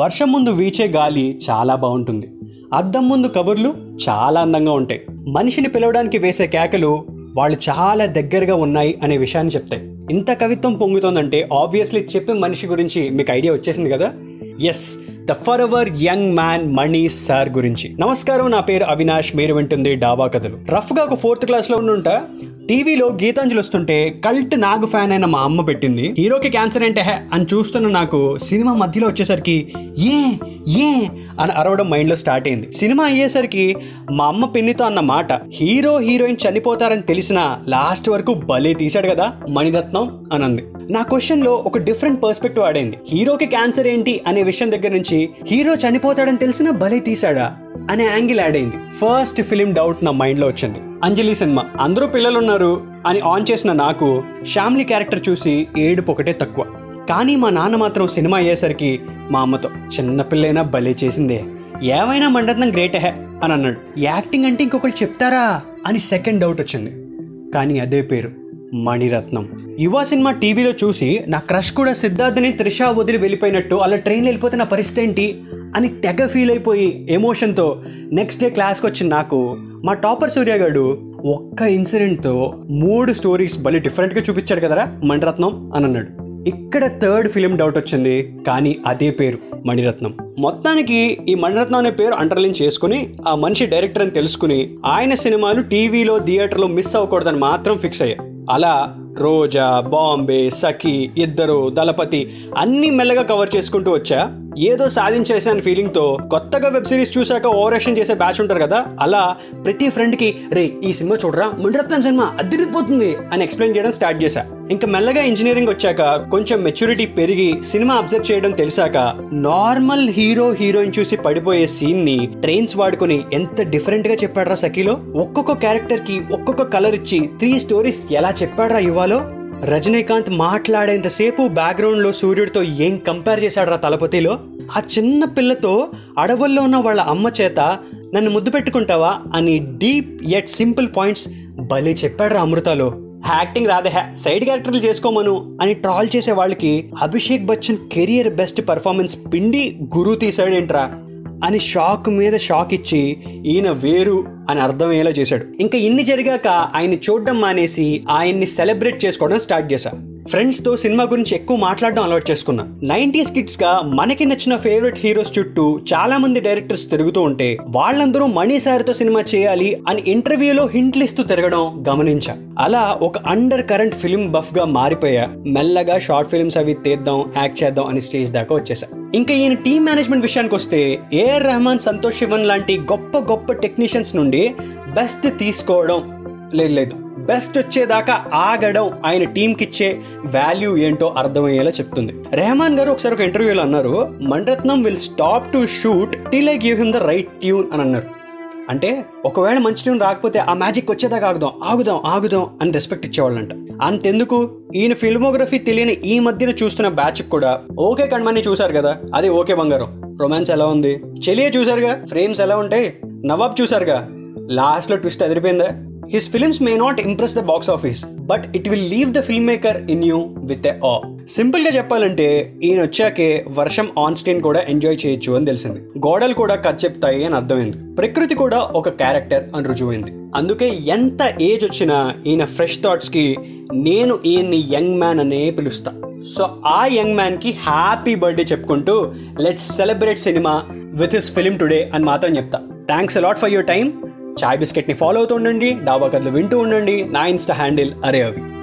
వర్షం ముందు వీచే గాలి చాలా బాగుంటుంది. అద్దం ముందు కబుర్లు చాలా అందంగా ఉంటాయి. మనిషిని పిలవడానికి వేసే కేకలు వాళ్ళు చాలా దగ్గరగా ఉన్నాయి అనే విషయాన్ని చెప్తాయి. ఇంత కవిత్వం పొంగుతోందంటే ఆబ్వియస్లీ చెప్పే మనిషి గురించి మీకు ఐడియా వచ్చేసింది కదా? Yes the forever young man Mani sir గురించి. నమస్కారం నా పేరు అవినాష్. మీరు వింటుంది డాబా కథలు. రఫ్గా ఒక ఫోర్త్ క్లాస్లో ఉండుంటా? టీవీలో గీతాంజలి వస్తుంటే కల్ట్ నాగ్ ఫ్యాన్ అయిన మా అమ్మ పెట్టింది. హీరోకి క్యాన్సర్ అంటే హే అని చూస్తున్న నాకు సినిమా మధ్యలో వచ్చేసరికి ఏ ఏ అని అరవడం మైండ్లో స్టార్ట్ అయింది. సినిమా అయ్యేసరికి మా అమ్మ పిన్నితో అన్న మాట హీరో హీరోయిన్ చనిపోతారని తెలిసిన లాస్ట్ వరకు భలే తీశాడు కదా మణిరత్నం అనంది. నా క్వశ్చన్లో ఒక డిఫరెంట్ పర్స్పెక్టివ్ ఆడైంది హీరోకి క్యాన్సర్ ఏంటి అనే విషయం దగ్గర నుంచి హీరో చనిపోతాడని తెలిసిన భలే తీశాడా? అనే యాంగిల్ యాడ్ అయింది. ఫస్ట్ ఫిలిం డౌట్ నా మైండ్లో వచ్చింది. అంజలి సినిమా. అందరూ పిల్లలు ఉన్నారు అని ఆన్ చేసిన నాకు ఫ్యామిలీ క్యారెక్టర్ చూసి ఏడుపు ఒకటే తక్కువ. కానీ మా నాన్న మాత్రం సినిమా అయ్యేసరికి మా అమ్మతో చిన్న పిల్లైనా భలే చేసిందే. ఏమైనా మండత్నం గ్రేట్ హే అని అన్నాడు. యాక్టింగ్ అంటే ఇంకొకరు చెప్తారా అని సెకండ్ డౌట్ వచ్చింది. కానీ అదే పేరు. మణిరత్నం. యువ సినిమా టీవీలో చూసి నా క్రష్ కూడా సిద్ధార్థని త్రిష వదిలి వెళ్ళిపోయినట్టు అలా ట్రైన్ వెళ్ళిపోతే నా పరిస్థితి ఏంటి? అని తెగ ఫీల్ అయిపోయి ఎమోషన్తో నెక్స్ట్ డే క్లాస్కి వచ్చిన నాకు మా టాపర్ సూర్య గారు ఒక్క ఇన్సిడెంట్తో మూడు స్టోరీస్ భలే డిఫరెంట్గా చూపించాడు కదరా మణిరత్నం అని అన్నాడు. ఇక్కడ థర్డ్ ఫిలిం డౌట్ వచ్చింది కానీ అదే పేరు మణిరత్నం. మొత్తానికి ఈ మణిరత్నం అనే పేరు అండర్లైన్ చేసుకుని ఆ మనిషి డైరెక్టర్ అని తెలుసుకుని ఆయన సినిమాలు టీవీలో థియేటర్లో మిస్ అవ్వకూడదని మాత్రం ఫిక్స్ అయ్యా. అలా రోజా బాంబే సఖి ఇద్దరు దళపతి అన్ని మెల్లగా కవర్ చేసుకుంటూ వచ్చా? ఏదో సాధించేసాను ఫీలింగ్తో కొత్తగా వెబ్ సిరీస్ చూశాక ఓవరాక్షన్ చేసే బ్యాచ్ ఉంటారు కదా? అలా ప్రతి ఫ్రెండ్కి రే ఈ సినిమా చూడరా? మణిరత్నం సినిమా అదిరిపోతుంది అని ఎక్స్ప్లెయిన్ చేయడం స్టార్ట్ చేశా. ఇంకా మెల్లగా ఇంజనీరింగ్ వచ్చాక కొంచెం మెచ్యూరిటీ పెరిగి సినిమా అబ్జర్వ్ చేయడం తెలిసాక నార్మల్ హీరో హీరోయిన్ చూసి పడిపోయే సీన్ని ట్రైన్స్ వాడుకుని ఎంత డిఫరెంట్గా చెప్పాడ్రా సఖీలో? ఒక్కొక్క క్యారెక్టర్కి ఒక్కొక్క కలర్ ఇచ్చి త్రీ స్టోరీస్ ఎలా చెప్పాడ్రా ఇవాలో రజనీకాంత్ మాట్లాడేంతసేపు బ్యాక్గ్రౌండ్లో సూర్యుడితో ఏం కంపేర్ చేశాడ్రా తలపతిలో? ఆ చిన్న పిల్లతో అడవుల్లో ఉన్న వాళ్ళ అమ్మ చేత నన్ను ముద్దు పెట్టుకుంటావా అని డీప్ ఎట్ సింపుల్ పాయింట్స్ భలే చెప్పాడ్రా అమృతాలో. యాక్టింగ్ రాదే సైడ్ క్యారెక్టర్లు చేసుకోమను అని ట్రాల్ చేసే వాళ్ళకి Abhishek Bachchan career best performance పిండి గురు తీసాడేంట్రా అని షాక్ మీద షాక్ ఇచ్చి ఈయన వేరు అని అర్థమయ్యేలా చేశాడు. ఇంకా ఇన్ని జరిగాక ఆయన్ని చూడడం మానేసి ఆయన్ని సెలబ్రేట్ చేసుకోవడం స్టార్ట్ చేశాను ఫ్రెండ్స్తో సినిమా గురించి ఎక్కువ మాట్లాడడం అలవాటు చేసుకున్నా. నైన్టీస్ కిడ్స్గా మనకి నచ్చిన ఫేవరెట్ హీరోస్ చుట్టూ చాలా మంది డైరెక్టర్స్ తిరుగుతూ ఉంటే వాళ్ళందరూ మణి సార్తో సినిమా చేయాలి అని ఇంటర్వ్యూలో హింట్లు ఇస్తూ తిరగడం గమనించా. అలా ఒక అండర్ కరెంట్ ఫిల్మ్ బఫ్గా మారిపోయా. మెల్లగా షార్ట్ ఫిల్మ్స్ అవి తీద్దాం యాక్ట్ చేద్దాం అని స్టేజ్ దాకా వచ్చేసా. ఇంకా ఈయన టీమ్ మేనేజ్మెంట్ విషయానికి వస్తే ఏఆర్ రెహమాన్ సంతోష్ శివన్ లాంటి గొప్ప గొప్ప టెక్నీషియన్స్ నుండి బెస్ట్ తీసుకోవడం లేదు లేదు. బెస్ట్ వచ్చేదాకా ఆగడం ఆయన టీంకి ఇచ్చే వాల్యూ ఏంటో అర్థమయ్యేలా చెప్తుంది. రెహమాన్ గారు ఒకసారి ఒక ఇంటర్వ్యూలో అన్నారు Maniratnam will stop to shoot till I give him the right tune అని అన్నారు. అంటే ఒకవేళ మంచి ట్యూన్ రాకపోతే ఆ మ్యాజిక్ వచ్చేదాకా ఆగుదాం ఆగుదాం ఆగుదాం అని రెస్పెక్ట్ ఇచ్చేవాళ్ళంట. అంతెందుకు? ఈయన ఫిల్మోగ్రఫీ తెలియని ఈ మధ్యన చూస్తున్న బ్యాచ్ కూడా ఓకే కణమని చూశారు కదా అది ఓకే బంగారం. రొమాన్స్ ఎలా ఉంది? చెలియే చూసారుగా ఫ్రేమ్స్ ఎలా ఉంటాయి? నవాబ్ చూసారుగా లాస్ట్లో ట్విస్ట్ అదిరిపోయిందా? His films may not impress the box office but it will leave the film maker in you with a uh సింపుల్గా చెప్పాలంటే ఈయన వచ్చాకే వర్షం ఆన్ స్క్రీన్ కూడా ఎంజాయ్ చేయొచ్చు అని తెలిసింది. గోడలు కూడా కట్ చెప్తాయి అని అర్థమైంది. ప్రకృతి కూడా ఒక క్యారెక్టర్ అని రుజువైంది. అందుకే ఎంత ఏజ్ వచ్చినా ఈయన ఫ్రెష్ థాట్స్కి నేను ఈయన్ని యంగ్ మ్యాన్ అనే పిలుస్తా. సో ఆ యంగ్ మ్యాన్కి హ్యాపీ బర్త్డే చెప్పుకుంటూ let's celebrate cinema with his film today అని మాత్రం చెప్తా. Thanks a lot for your time చాయ్ బిస్కెట్ని ఫాలో అవుతూ ఉండండి డాబా కథలు వింటూ ఉండండి నా ఇన్స్టా హ్యాండిల్ అరే అవి.